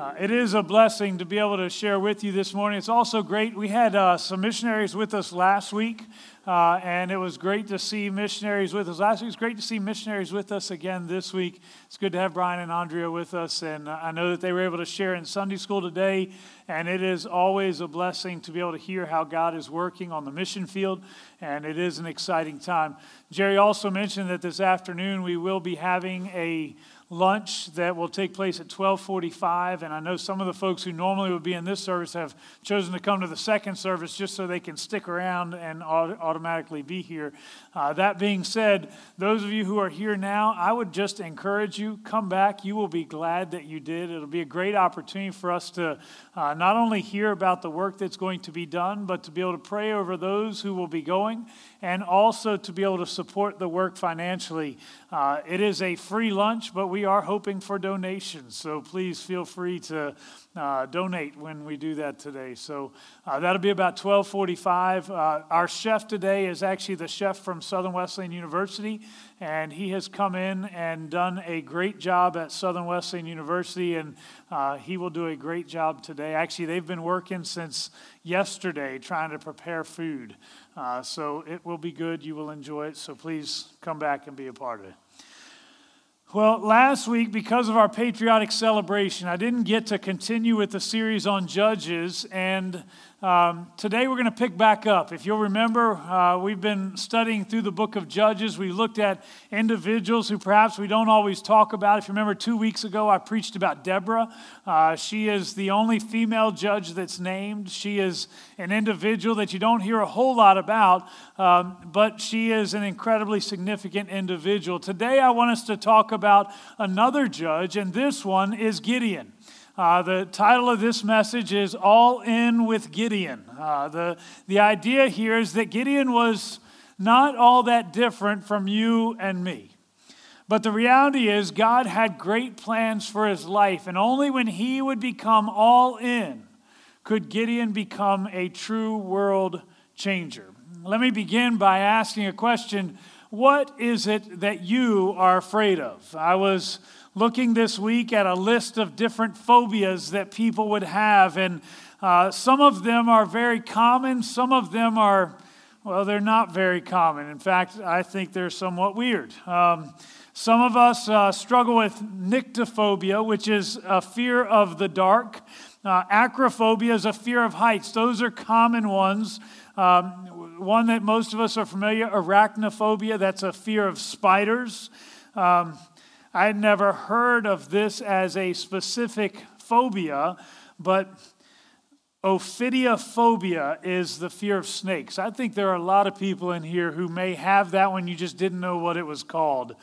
Uh, it is a blessing to be able to share with you this morning. It's also great. We had uh, some missionaries with us last week, uh, and it was great to see missionaries with us last week. It's great to see missionaries with us again this week. It's good to have Brian and Andrea with us, and I know that they were able to share in Sunday school today, and it is always a blessing to be able to hear how God is working on the mission field, and it is an exciting time. Jerry also mentioned that this afternoon we will be having a lunch that will take place at 1245 and i know some of the folks who normally would be in this service have chosen to come to the second service just so they can stick around and automatically be here. Uh, that being said those of you who are here now i would just encourage you come back. You will be glad that you did. It'll be a great opportunity for us to uh, not only hear about the work that's going to be done but to be able to pray over those who will be going and also to be able to support the work financially. Uh, it is a free lunch, but we are hoping for donations. So please feel free to uh, donate when we do that today. So uh, that'll be about 1245. Uh, our chef today is actually the chef from Southern Wesleyan University, and he has come in and done a great job at Southern Wesleyan University, and uh, he will do a great job today. Actually, they've been working since yesterday trying to prepare food. Uh, so it will be good. You will enjoy it. So please come back and be a part of it. Well, last week, because of our patriotic celebration, I didn't get to continue with the series on Judges, and um, today we're going to pick back up. If you'll remember, uh, we've been studying through the book of Judges. We looked at individuals who perhaps we don't always talk about. If you remember, two weeks ago I preached about Deborah. Uh, she is the only female judge that's named. She is an individual that you don't hear a whole lot about, um, but she is an incredibly significant individual. Today I want us to talk about another judge, and this one is Gideon. Uh, the title of this message is All In with Gideon. Uh, the, the idea here is that Gideon was not all that different from you and me. But the reality is, God had great plans for his life, and only when he would become all in could Gideon become a true world changer. Let me begin by asking a question What is it that you are afraid of? I was looking this week at a list of different phobias that people would have, and uh, some of them are very common, some of them are, well, they're not very common. In fact, I think they're somewhat weird. Um, some of us uh, struggle with nyctophobia, which is a fear of the dark. Uh, acrophobia is a fear of heights. Those are common ones. Um, one that most of us are familiar, arachnophobia, that's a fear of spiders. Um, I had never heard of this as a specific phobia, but ophidiophobia is the fear of snakes. I think there are a lot of people in here who may have that one, you just didn't know what it was called.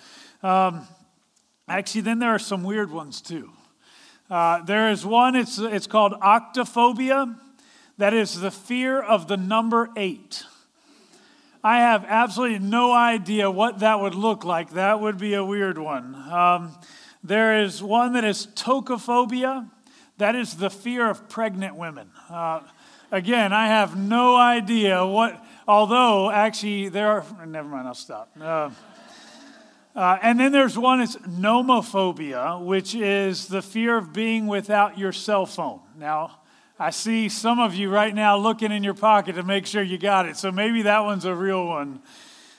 Um, actually, then there are some weird ones too. Uh, there is one, it's, it's called octophobia. That is the fear of the number eight. I have absolutely no idea what that would look like. That would be a weird one. Um, there is one that is tocophobia. That is the fear of pregnant women. Uh, again, I have no idea what, although actually there are, never mind, I'll stop. Uh, uh, and then there's one, it's nomophobia, which is the fear of being without your cell phone. Now, I see some of you right now looking in your pocket to make sure you got it. So maybe that one's a real one.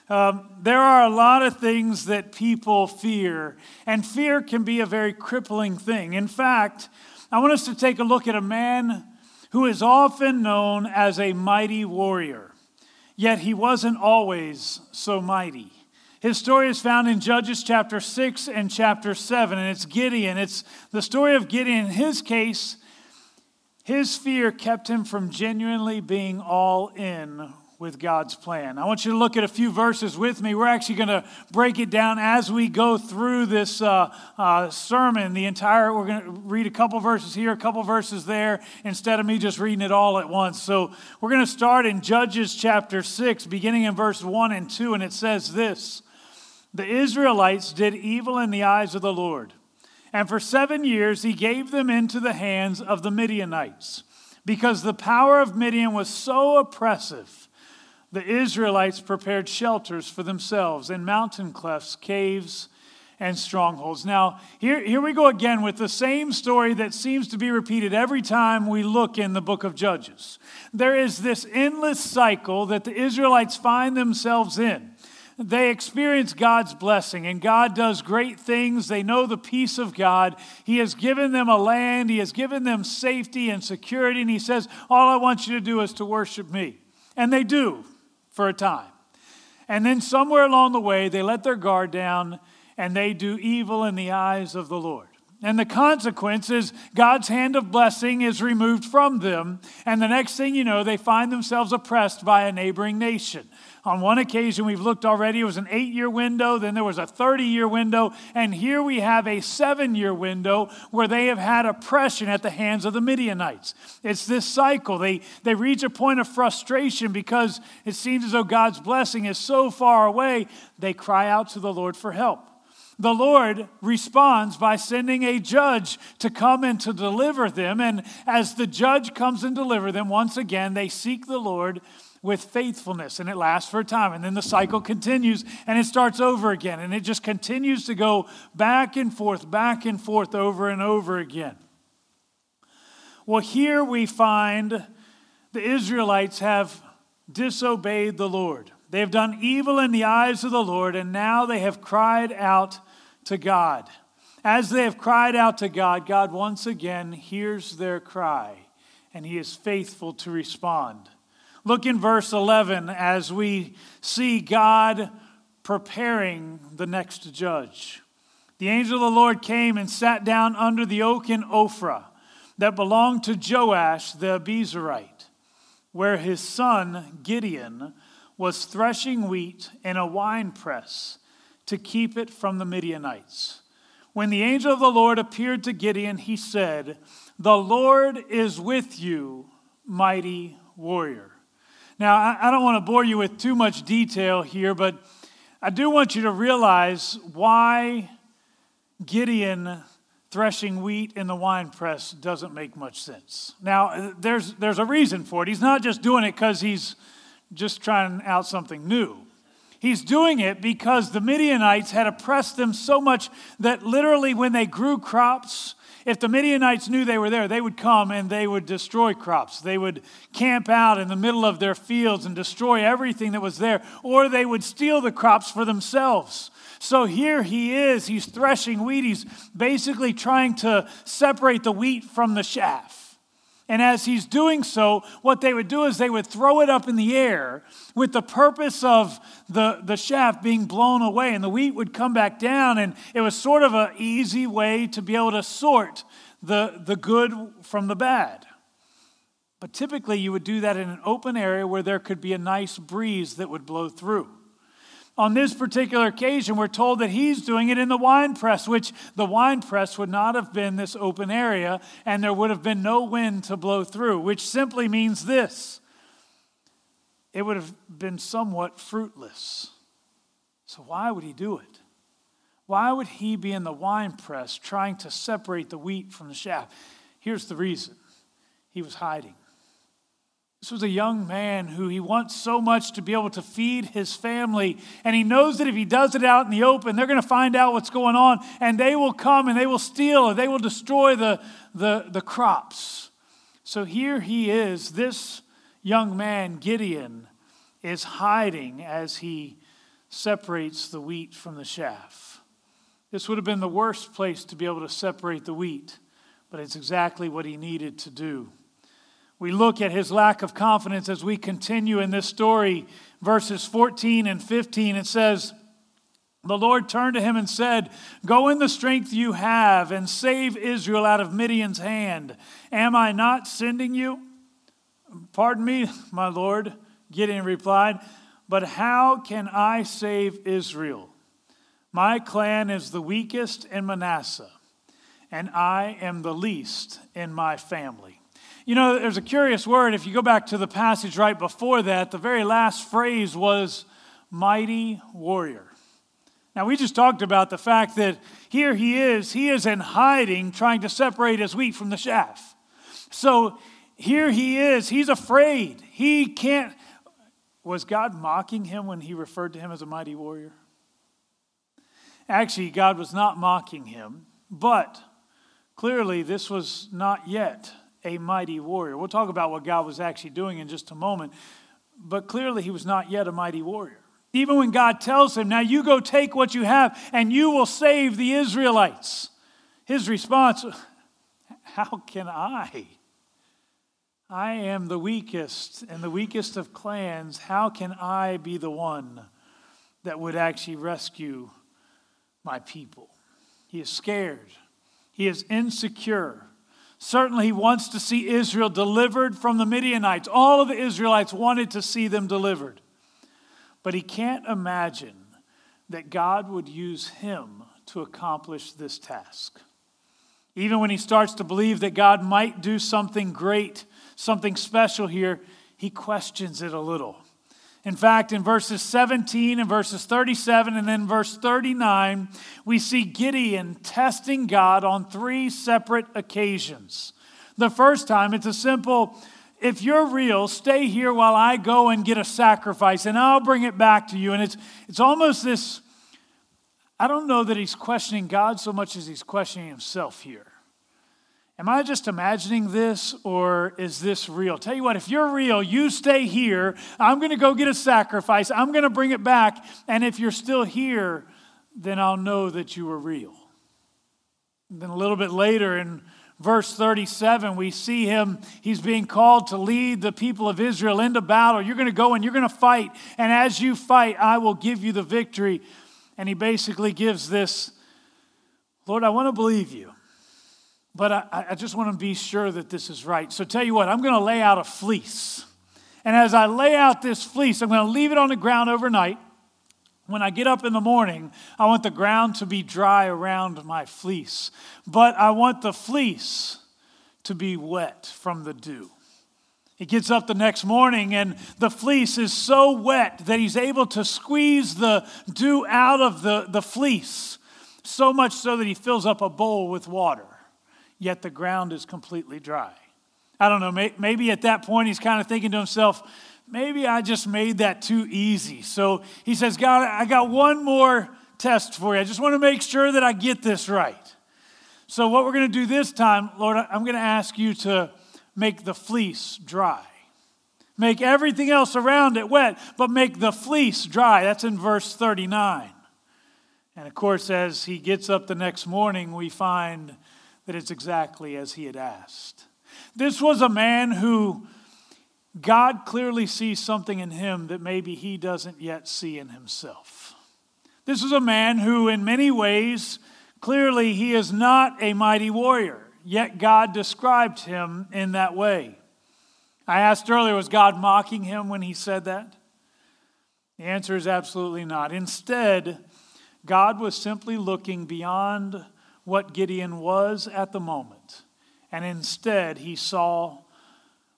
Um, there are a lot of things that people fear, and fear can be a very crippling thing. In fact, I want us to take a look at a man who is often known as a mighty warrior, yet he wasn't always so mighty. His story is found in Judges chapter 6 and chapter 7, and it's Gideon. It's the story of Gideon. In his case, his fear kept him from genuinely being all in with God's plan. I want you to look at a few verses with me. We're actually going to break it down as we go through this uh, uh, sermon. The entire, we're going to read a couple verses here, a couple verses there, instead of me just reading it all at once. So we're going to start in Judges chapter 6, beginning in verse 1 and 2, and it says this The Israelites did evil in the eyes of the Lord and for seven years he gave them into the hands of the Midianites. Because the power of Midian was so oppressive, the Israelites prepared shelters for themselves in mountain clefts, caves, and strongholds. Now, here, here we go again with the same story that seems to be repeated every time we look in the book of Judges. There is this endless cycle that the Israelites find themselves in. They experience God's blessing, and God does great things. They know the peace of God. He has given them a land, He has given them safety and security, and He says, All I want you to do is to worship me. And they do for a time. And then somewhere along the way, they let their guard down and they do evil in the eyes of the Lord. And the consequence is God's hand of blessing is removed from them. And the next thing you know, they find themselves oppressed by a neighboring nation. On one occasion, we've looked already, it was an eight year window, then there was a 30 year window, and here we have a seven year window where they have had oppression at the hands of the Midianites. It's this cycle. They, they reach a point of frustration because it seems as though God's blessing is so far away, they cry out to the Lord for help the Lord responds by sending a judge to come and to deliver them. And as the judge comes and deliver them, once again, they seek the Lord with faithfulness and it lasts for a time. And then the cycle continues and it starts over again and it just continues to go back and forth back and forth over and over again. Well here we find the israelites have disobeyed the lord. They have done evil in the eyes of the lord and now they have cried out to God. As they have cried out to God, God once again hears their cry, and He is faithful to respond. Look in verse 11 as we see God preparing the next judge. The angel of the Lord came and sat down under the oak in Ophrah that belonged to Joash the Abiezrite, where his son Gideon was threshing wheat in a winepress to keep it from the Midianites. When the angel of the Lord appeared to Gideon, he said, The Lord is with you, mighty warrior. Now, I don't want to bore you with too much detail here, but I do want you to realize why Gideon threshing wheat in the wine press doesn't make much sense. Now, there's, there's a reason for it. He's not just doing it because he's just trying out something new. He's doing it because the Midianites had oppressed them so much that literally when they grew crops, if the Midianites knew they were there, they would come and they would destroy crops. They would camp out in the middle of their fields and destroy everything that was there, or they would steal the crops for themselves. So here he is, he's threshing wheat. He's basically trying to separate the wheat from the chaff. And as he's doing so, what they would do is they would throw it up in the air with the purpose of the, the chaff being blown away, and the wheat would come back down. And it was sort of an easy way to be able to sort the, the good from the bad. But typically, you would do that in an open area where there could be a nice breeze that would blow through. On this particular occasion, we're told that he's doing it in the wine press, which the wine press would not have been this open area, and there would have been no wind to blow through, which simply means this it would have been somewhat fruitless. So, why would he do it? Why would he be in the wine press trying to separate the wheat from the chaff? Here's the reason he was hiding. This was a young man who he wants so much to be able to feed his family. And he knows that if he does it out in the open, they're going to find out what's going on. And they will come and they will steal and they will destroy the, the, the crops. So here he is. This young man, Gideon, is hiding as he separates the wheat from the chaff. This would have been the worst place to be able to separate the wheat, but it's exactly what he needed to do. We look at his lack of confidence as we continue in this story, verses 14 and 15. It says, The Lord turned to him and said, Go in the strength you have and save Israel out of Midian's hand. Am I not sending you? Pardon me, my Lord, Gideon replied, but how can I save Israel? My clan is the weakest in Manasseh, and I am the least in my family. You know, there's a curious word. If you go back to the passage right before that, the very last phrase was mighty warrior. Now, we just talked about the fact that here he is, he is in hiding, trying to separate his wheat from the chaff. So here he is, he's afraid. He can't. Was God mocking him when he referred to him as a mighty warrior? Actually, God was not mocking him, but clearly this was not yet a mighty warrior. We'll talk about what God was actually doing in just a moment, but clearly he was not yet a mighty warrior. Even when God tells him, Now you go take what you have and you will save the Israelites. His response, How can I? I am the weakest and the weakest of clans. How can I be the one that would actually rescue my people? He is scared. He is insecure. Certainly, he wants to see Israel delivered from the Midianites. All of the Israelites wanted to see them delivered. But he can't imagine that God would use him to accomplish this task. Even when he starts to believe that God might do something great, something special here, he questions it a little. In fact, in verses 17 and verses 37 and then verse 39, we see Gideon testing God on three separate occasions. The first time, it's a simple if you're real, stay here while I go and get a sacrifice and I'll bring it back to you. And it's, it's almost this I don't know that he's questioning God so much as he's questioning himself here. Am I just imagining this or is this real? Tell you what, if you're real, you stay here. I'm going to go get a sacrifice. I'm going to bring it back. And if you're still here, then I'll know that you were real. And then a little bit later in verse 37, we see him, he's being called to lead the people of Israel into battle. You're going to go and you're going to fight. And as you fight, I will give you the victory. And he basically gives this Lord, I want to believe you, but I, I just want to be sure that this is right. So tell you what, I'm going to lay out a fleece. And as I lay out this fleece, I'm going to leave it on the ground overnight. When I get up in the morning, I want the ground to be dry around my fleece, but I want the fleece to be wet from the dew. He gets up the next morning and the fleece is so wet that he's able to squeeze the dew out of the, the fleece, so much so that he fills up a bowl with water, yet the ground is completely dry. I don't know, maybe at that point he's kind of thinking to himself, maybe I just made that too easy. So he says, God, I got one more test for you. I just want to make sure that I get this right. So, what we're going to do this time, Lord, I'm going to ask you to make the fleece dry. Make everything else around it wet, but make the fleece dry. That's in verse 39. And of course, as he gets up the next morning, we find that it's exactly as he had asked. This was a man who God clearly sees something in him that maybe he doesn't yet see in himself. This is a man who, in many ways, clearly he is not a mighty warrior, yet God described him in that way. I asked earlier, was God mocking him when he said that? The answer is absolutely not. Instead, God was simply looking beyond what Gideon was at the moment, and instead he saw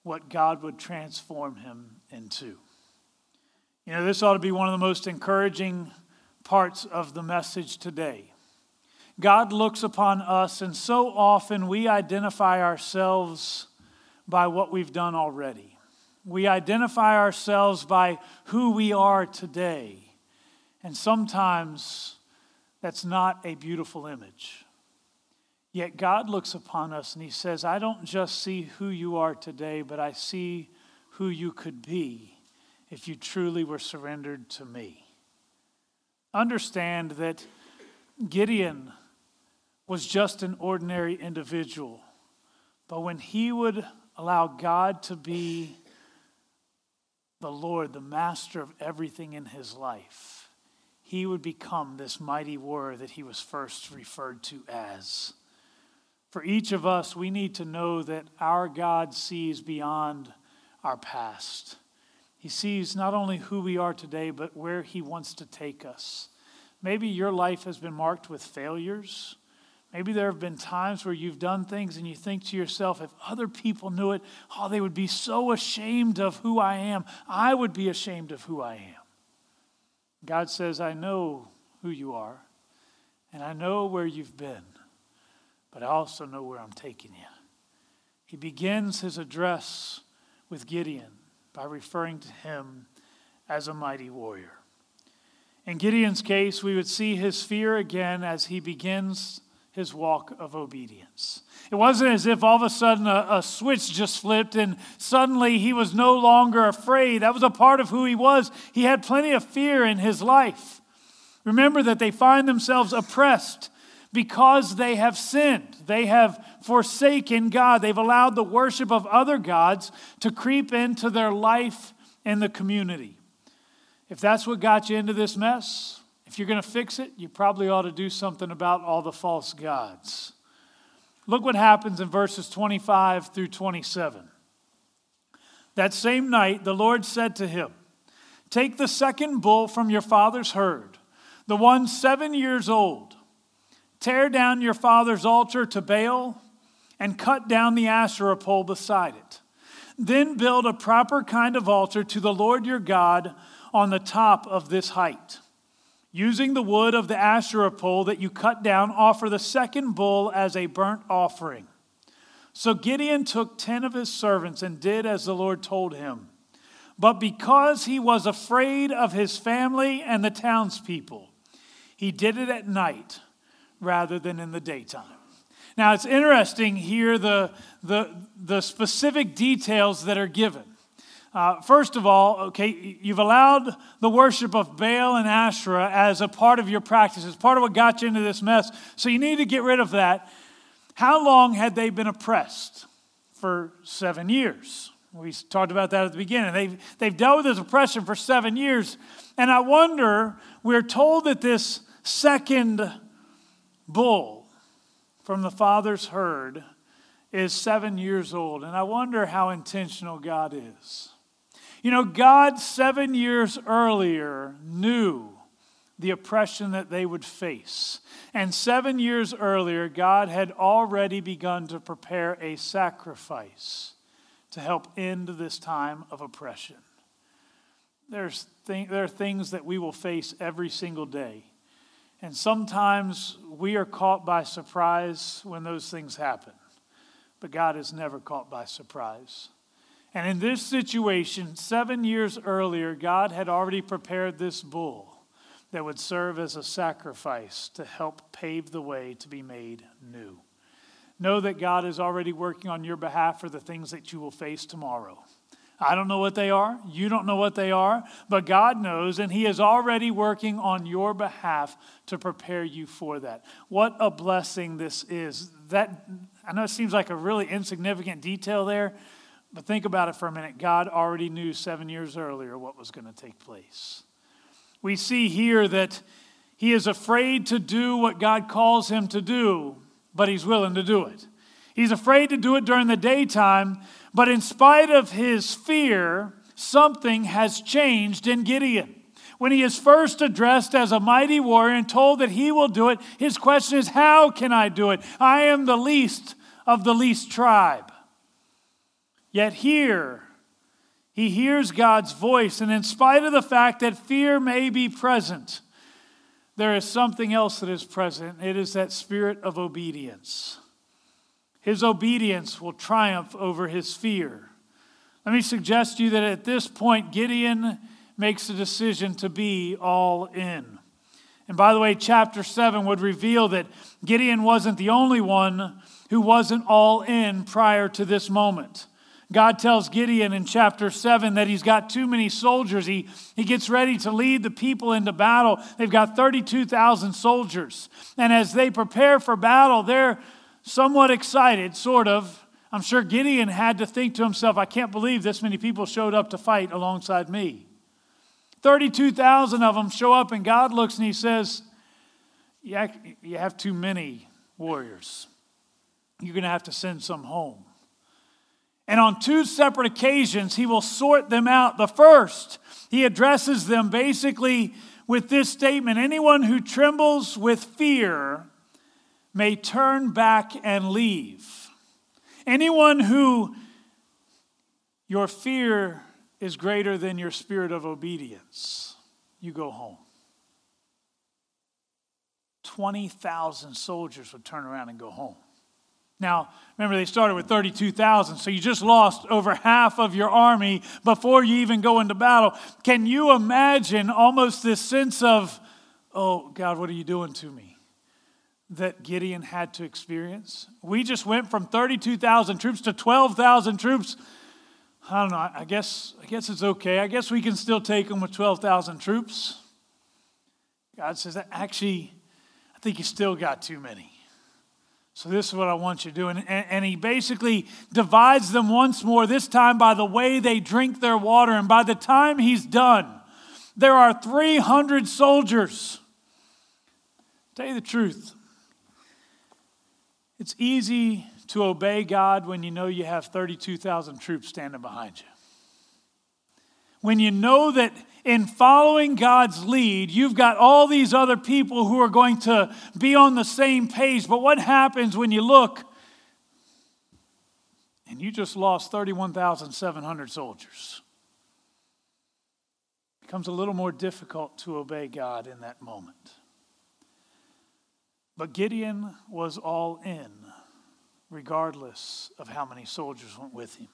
what God would transform him into. You know, this ought to be one of the most encouraging parts of the message today. God looks upon us, and so often we identify ourselves by what we've done already. We identify ourselves by who we are today. And sometimes that's not a beautiful image. Yet God looks upon us and He says, I don't just see who you are today, but I see who you could be if you truly were surrendered to me. Understand that Gideon was just an ordinary individual, but when he would allow God to be the Lord, the master of everything in his life, he would become this mighty warrior that he was first referred to as. For each of us, we need to know that our God sees beyond our past. He sees not only who we are today, but where He wants to take us. Maybe your life has been marked with failures. Maybe there have been times where you've done things and you think to yourself, if other people knew it, oh, they would be so ashamed of who I am. I would be ashamed of who I am. God says, I know who you are, and I know where you've been but I also know where I'm taking you. He begins his address with Gideon by referring to him as a mighty warrior. In Gideon's case, we would see his fear again as he begins his walk of obedience. It wasn't as if all of a sudden a, a, switch just flipped and suddenly he was no longer afraid. That was a part of who he was. He had plenty of fear in his life. Remember that they find themselves oppressed because they have sinned. They have forsaken God. They've allowed the worship of other gods to creep into their life and the community. If that's what got you into this mess, if you're going to fix it, you probably ought to do something about all the false gods. Look what happens in verses 25 through 27. That same night, the Lord said to him, Take the second bull from your father's herd, the one seven years old. Tear down your father's altar to Baal and cut down the Asherah pole beside it. Then build a proper kind of altar to the Lord your God on the top of this height. Using the wood of the Asherah pole that you cut down, offer the second bull as a burnt offering. So Gideon took ten of his servants and did as the Lord told him. But because he was afraid of his family and the townspeople, he did it at night rather than in the daytime. Now it's interesting here the, the, the specific details that are given. Uh, first of all, okay, you've allowed the worship of Baal and Asherah as a part of your practice, as part of what got you into this mess. So you need to get rid of that. How long had they been oppressed? For seven years. We talked about that at the beginning. They've, they've dealt with this oppression for seven years. And I wonder, we're told that this second bull from the father's herd is seven years old. And I wonder how intentional God is. You know, God, seven years earlier, knew the oppression that they would face. And seven years earlier, God had already begun to prepare a sacrifice to help end this time of oppression. There's th- there are things that we will face every single day. And sometimes we are caught by surprise when those things happen. But God is never caught by surprise. And in this situation, seven years earlier, God had already prepared this bull that would serve as a sacrifice to help pave the way to be made new. Know that God is already working on your behalf for the things that you will face tomorrow. I don't know what they are. You don't know what they are, but God knows, and He is already working on your behalf to prepare you for that. What a blessing this is. That I know it seems like a really insignificant detail there, but think about it for a minute. God already knew seven years earlier what was going to take place. We see here that he is afraid to do what God calls him to do, but he's willing to do it. He's afraid to do it during the daytime, but in spite of his fear, something has changed in Gideon. When he is first addressed as a mighty warrior and told that he will do it, his question is, How can I do it? I am the least of the least tribe. Yet here, he hears God's voice, and in spite of the fact that fear may be present, there is something else that is present. It is that spirit of obedience. His obedience will triumph over his fear. Let me suggest to you that at this point, Gideon makes a decision to be all in. And by the way, chapter 7 would reveal that Gideon wasn't the only one who wasn't all in prior to this moment. God tells Gideon in chapter 7 that he's got too many soldiers. He, he gets ready to lead the people into battle. They've got 32,000 soldiers. And as they prepare for battle, they're somewhat excited, sort of. I'm sure Gideon had to think to himself, I can't believe this many people showed up to fight alongside me. 32,000 of them show up, and God looks and he says, Yeah, you have too many warriors. You're going to have to send some home. And on two separate occasions, he will sort them out. The first, he addresses them basically with this statement Anyone who trembles with fear may turn back and leave. Anyone who your fear is greater than your spirit of obedience, you go home. 20,000 soldiers would turn around and go home. Now, remember, they started with 32,000, so you just lost over half of your army before you even go into battle. Can you imagine almost this sense of, oh, God, what are you doing to me? That Gideon had to experience. We just went from 32,000 troops to 12,000 troops. I don't know. I guess, I guess it's okay. I guess we can still take them with 12,000 troops. God says, actually, I think you still got too many. So, this is what I want you to do. And, and, he basically divides them once more, this time by the way they drink their water. And by the time he's done, there are 300 soldiers. Tell you the truth, it's easy to obey God when you know you have 32,000 troops standing behind you. When you know that in following God's lead, you've got all these other people who are going to be on the same page. But what happens when you look and you just lost 31,700 soldiers? It becomes a little more difficult to obey God in that moment. But Gideon was all in, regardless of how many soldiers went with him.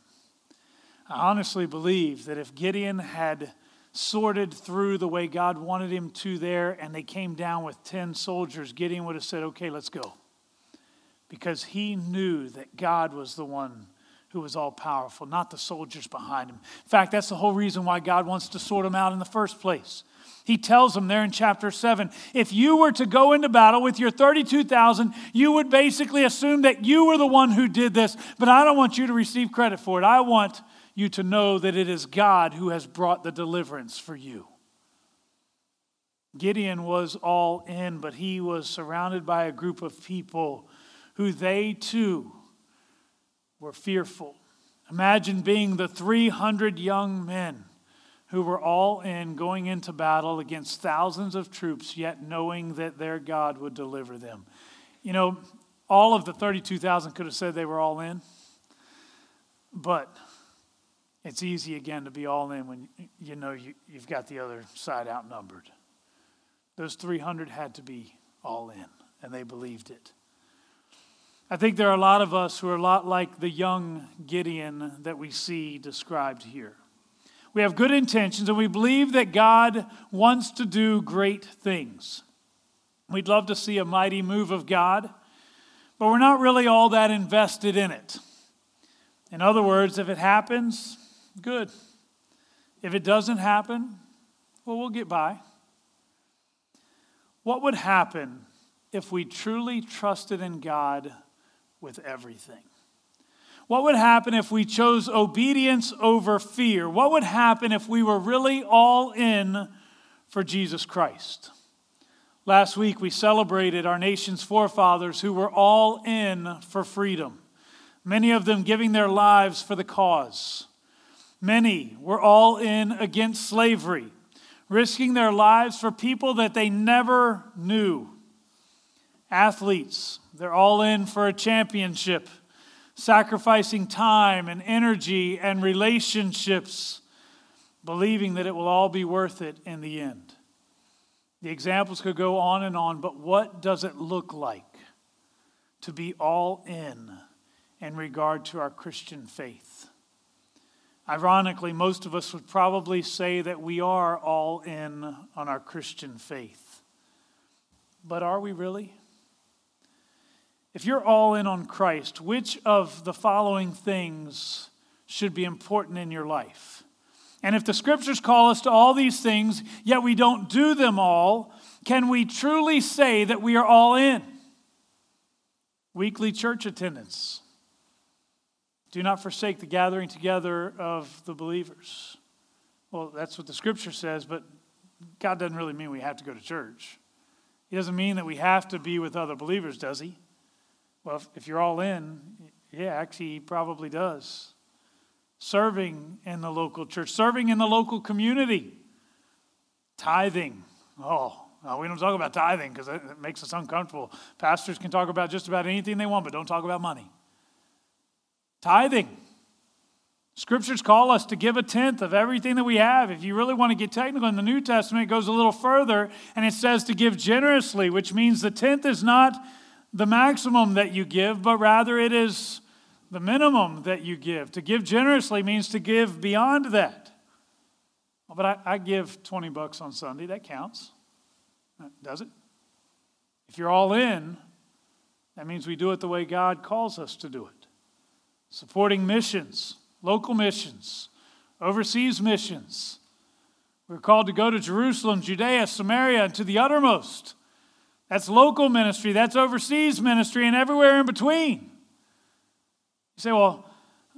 I honestly believe that if Gideon had sorted through the way God wanted him to there, and they came down with 10 soldiers, Gideon would have said, Okay, let's go. Because he knew that God was the one who was all powerful, not the soldiers behind him. In fact, that's the whole reason why God wants to sort them out in the first place. He tells them there in chapter 7 if you were to go into battle with your 32,000, you would basically assume that you were the one who did this, but I don't want you to receive credit for it. I want you to know that it is God who has brought the deliverance for you. Gideon was all in, but he was surrounded by a group of people who they too were fearful. Imagine being the 300 young men who were all in going into battle against thousands of troops, yet knowing that their God would deliver them. You know, all of the 32,000 could have said they were all in, but it's easy again to be all in when you know you, you've got the other side outnumbered. Those 300 had to be all in, and they believed it. I think there are a lot of us who are a lot like the young Gideon that we see described here. We have good intentions and we believe that God wants to do great things. We'd love to see a mighty move of God, but we're not really all that invested in it. In other words, if it happens, Good. If it doesn't happen, well, we'll get by. What would happen if we truly trusted in God with everything? What would happen if we chose obedience over fear? What would happen if we were really all in for Jesus Christ? Last week, we celebrated our nation's forefathers who were all in for freedom, many of them giving their lives for the cause. Many were all in against slavery, risking their lives for people that they never knew. Athletes, they're all in for a championship, sacrificing time and energy and relationships, believing that it will all be worth it in the end. The examples could go on and on, but what does it look like to be all in in regard to our Christian faith? Ironically, most of us would probably say that we are all in on our Christian faith. But are we really? If you're all in on Christ, which of the following things should be important in your life? And if the scriptures call us to all these things, yet we don't do them all, can we truly say that we are all in? Weekly church attendance do not forsake the gathering together of the believers. Well, that's what the scripture says, but God doesn't really mean we have to go to church. He doesn't mean that we have to be with other believers, does he? Well, if, you're all in, yeah, actually, he probably does. Serving in the local church, serving in the local community, tithing. Oh, we don't talk about tithing because it makes us uncomfortable. Pastors can talk about just about anything they want, but don't talk about money. Tithing. Scriptures call us to give a tenth of everything that we have. If you really want to get technical in the New Testament, it goes a little further and it says to give generously, which means the tenth is not the maximum that you give, but rather it is the minimum that you give. To give generously means to give beyond that. But I, I give 20 bucks on Sunday, that counts. Does it? If you're all in, that means we do it the way God calls us to do it. Supporting missions, local missions, overseas missions. We're called to go to Jerusalem, Judea, Samaria, and to the uttermost. That's local ministry, that's overseas ministry, and everywhere in between. You say, well,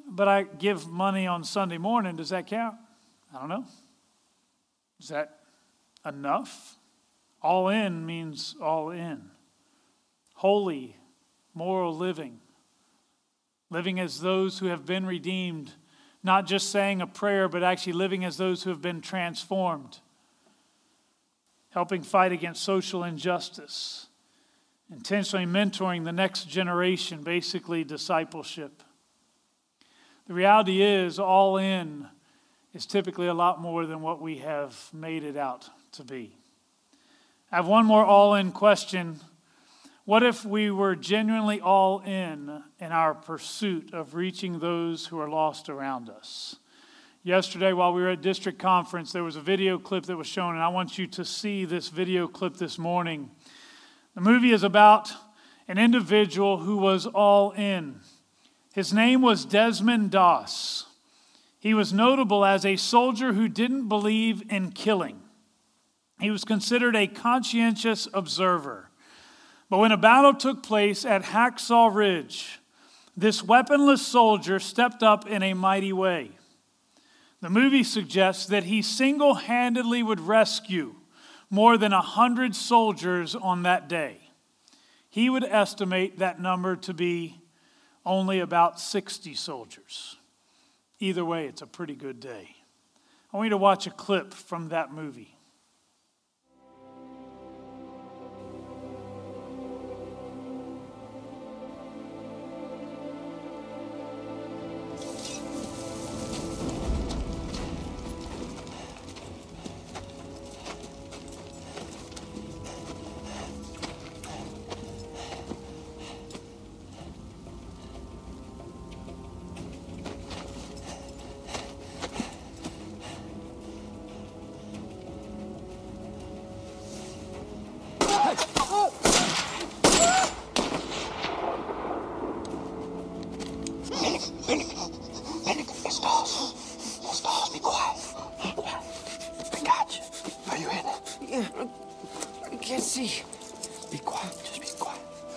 but I give money on Sunday morning. Does that count? I don't know. Is that enough? All in means all in. Holy, moral living. Living as those who have been redeemed, not just saying a prayer, but actually living as those who have been transformed helping fight against social injustice, intentionally mentoring the next generation, basically discipleship. The reality is, all in is typically a lot more than what we have made it out to be. I have one more all in question. What if we were genuinely all in in our pursuit of reaching those who are lost around us? Yesterday, while we were at district conference, there was a video clip that was shown, and I want you to see this video clip this morning. The movie is about an individual who was all in. His name was Desmond Doss. He was notable as a soldier who didn't believe in killing. He was considered a conscientious observer. But when a battle took place at Hacksaw Ridge, this weaponless soldier stepped up in a mighty way. The movie suggests that he single handedly would rescue more than 100 soldiers on that day. He would estimate that number to be only about 60 soldiers. Either way, it's a pretty good day. I want you to watch a clip from that movie.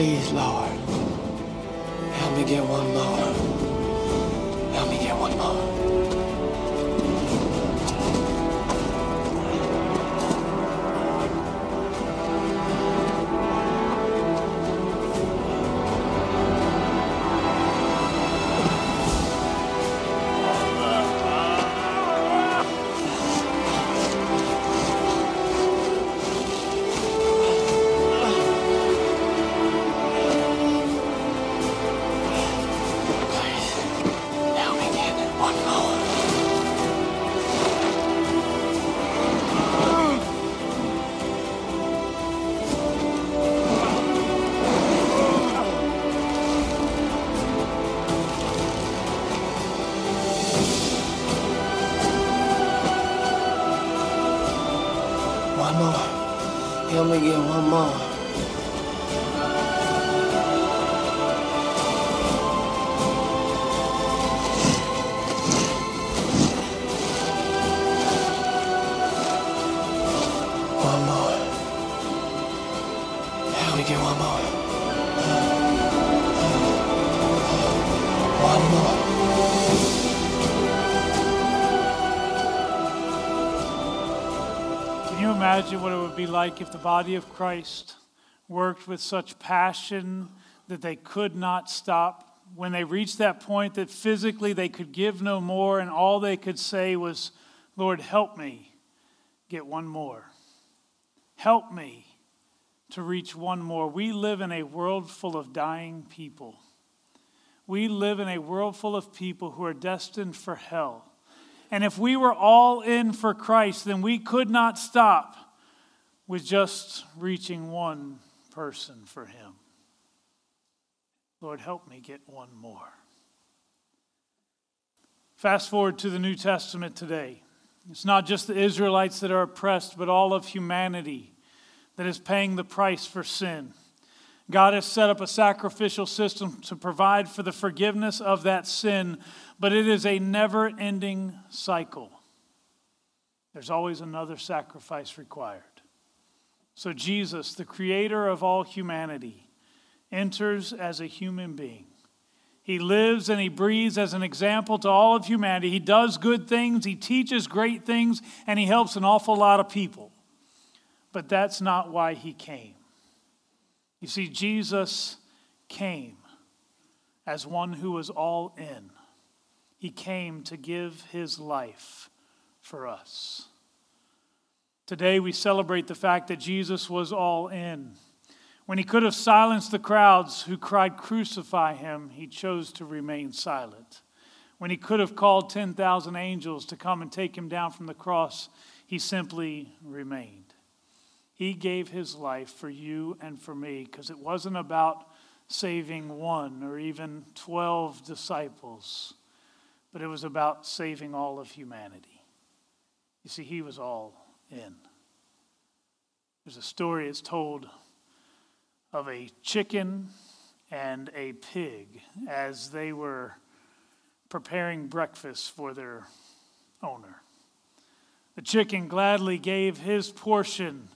Please, Lord, help me get one more. Imagine what it would be like if the body of Christ worked with such passion that they could not stop? When they reached that point that physically they could give no more, and all they could say was, Lord, help me get one more. Help me to reach one more. We live in a world full of dying people. We live in a world full of people who are destined for hell. And if we were all in for Christ, then we could not stop with just reaching one person for Him. Lord, help me get one more. Fast forward to the New Testament today. It's not just the Israelites that are oppressed, but all of humanity that is paying the price for sin. God has set up a sacrificial system to provide for the forgiveness of that sin, but it is a never ending cycle. There's always another sacrifice required. So, Jesus, the creator of all humanity, enters as a human being. He lives and he breathes as an example to all of humanity. He does good things, he teaches great things, and he helps an awful lot of people. But that's not why he came. You see, Jesus came as one who was all in. He came to give his life for us. Today we celebrate the fact that Jesus was all in. When he could have silenced the crowds who cried, Crucify him, he chose to remain silent. When he could have called 10,000 angels to come and take him down from the cross, he simply remained. He gave his life for you and for me because it wasn't about saving one or even 12 disciples, but it was about saving all of humanity. You see, he was all in. There's a story it's told of a chicken and a pig as they were preparing breakfast for their owner. The chicken gladly gave his portion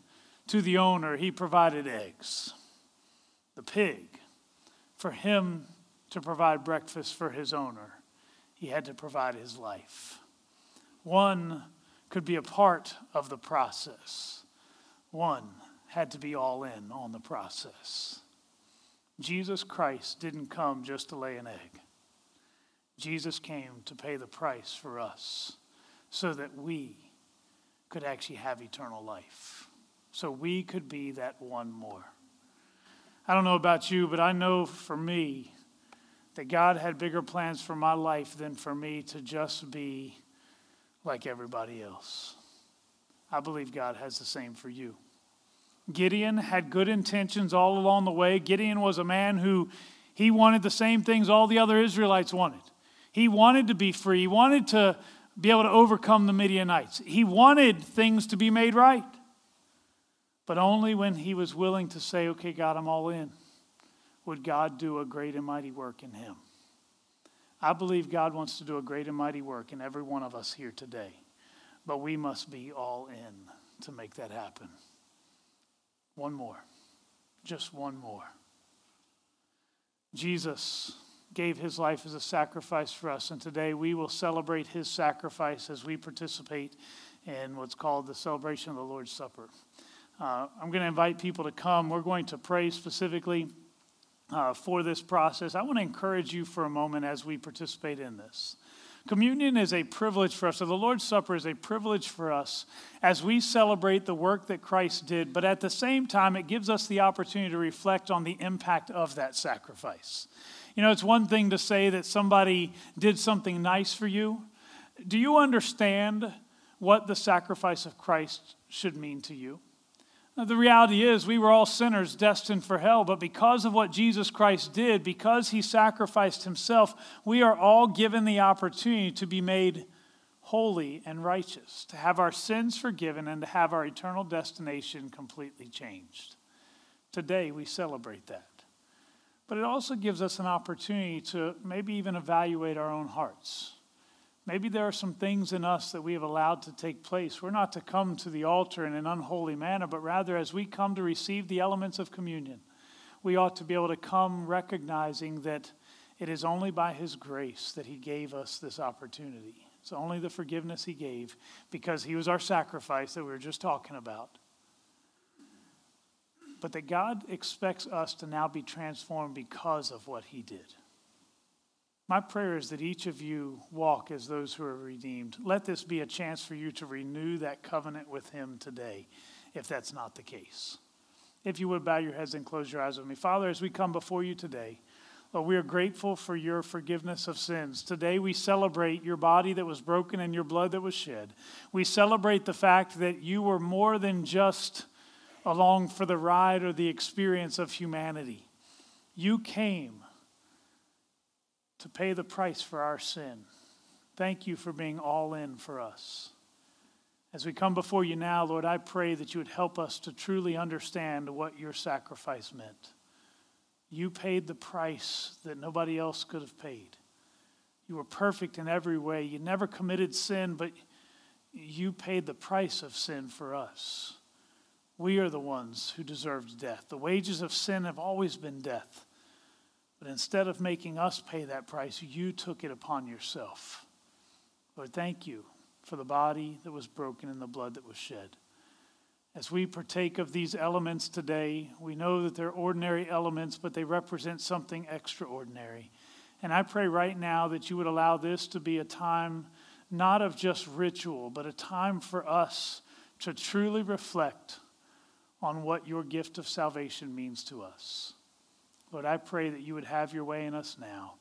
to the owner, he provided eggs. The pig, for him to provide breakfast for his owner, he had to provide his life. One could be a part of the process, one had to be all in on the process. Jesus Christ didn't come just to lay an egg. Jesus came to pay the price for us so that we could actually have eternal life so we could be that one more. I don't know about you, but I know for me that God had bigger plans for my life than for me to just be like everybody else. I believe God has the same for you. Gideon had good intentions all along the way. Gideon was a man who he wanted the same things all the other Israelites wanted. He wanted to be free. He wanted to be able to overcome the Midianites. He wanted things to be made right but only when he was willing to say, Okay, God, I'm all in, would God do a great and mighty work in him. I believe God wants to do a great and mighty work in every one of us here today, but we must be all in to make that happen. One more, just one more. Jesus gave his life as a sacrifice for us, and today we will celebrate his sacrifice as we participate in what's called the celebration of the Lord's Supper. Uh, I'm going to invite people to come. We're going to pray specifically uh, for this process. I want to encourage you for a moment as we participate in this. Communion is a privilege for us, so the Lord's Supper is a privilege for us as we celebrate the work that Christ did, but at the same time, it gives us the opportunity to reflect on the impact of that sacrifice. You know, it's one thing to say that somebody did something nice for you. Do you understand what the sacrifice of Christ should mean to you? The reality is, we were all sinners destined for hell, but because of what Jesus Christ did, because he sacrificed himself, we are all given the opportunity to be made holy and righteous, to have our sins forgiven, and to have our eternal destination completely changed. Today, we celebrate that. But it also gives us an opportunity to maybe even evaluate our own hearts. Maybe there are some things in us that we have allowed to take place. We're not to come to the altar in an unholy manner, but rather as we come to receive the elements of communion, we ought to be able to come recognizing that it is only by His grace that He gave us this opportunity. It's only the forgiveness He gave because He was our sacrifice that we were just talking about. But that God expects us to now be transformed because of what He did. My prayer is that each of you walk as those who are redeemed. Let this be a chance for you to renew that covenant with Him today, if that's not the case. If you would bow your heads and close your eyes with me. Father, as we come before you today, Lord, we are grateful for your forgiveness of sins. Today we celebrate your body that was broken and your blood that was shed. We celebrate the fact that you were more than just along for the ride or the experience of humanity. You came to pay the price for our sin. Thank you for being all in for us. As we come before you now, Lord, I pray that you would help us to truly understand what your sacrifice meant. You paid the price that nobody else could have paid. You were perfect in every way. You never committed sin, but you paid the price of sin for us. We are the ones who deserved death. The wages of sin have always been death. But instead of making us pay that price, you took it upon yourself. Lord, thank you for the body that was broken and the blood that was shed. As we partake of these elements today, we know that they're ordinary elements, but they represent something extraordinary. And I pray right now that you would allow this to be a time not of just ritual, but a time for us to truly reflect on what your gift of salvation means to us. Lord, I pray that you would have your way in us now.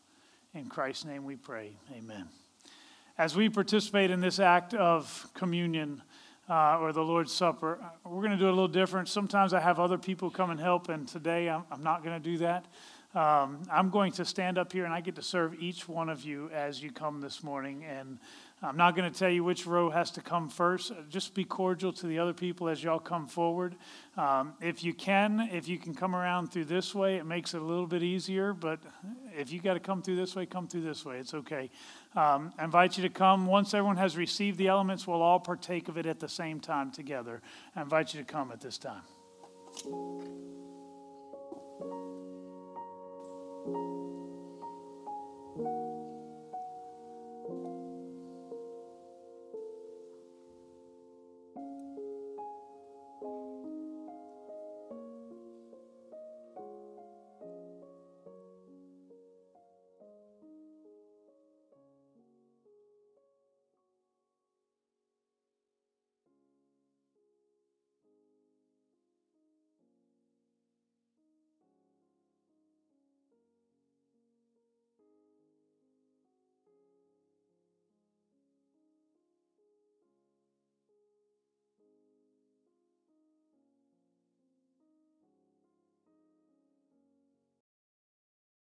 In Christ's name we pray. Amen. As we participate in this act of communion uh, or the Lord's Supper, we're going to do it a little different. Sometimes I have other people come and help, and today I'm, I'm not going to do that. Um, I'm going to stand up here and I get to serve each one of you as you come this morning. And I'm not going to tell you which row has to come first. Just be cordial to the other people as y'all come forward. Um, if you can, if you can come around through this way, it makes it a little bit easier. But if you got to come through this way, come through this way. It's okay. Um, I invite you to come. Once everyone has received the elements, we'll all partake of it at the same time together. I invite you to come at this time. Thank you.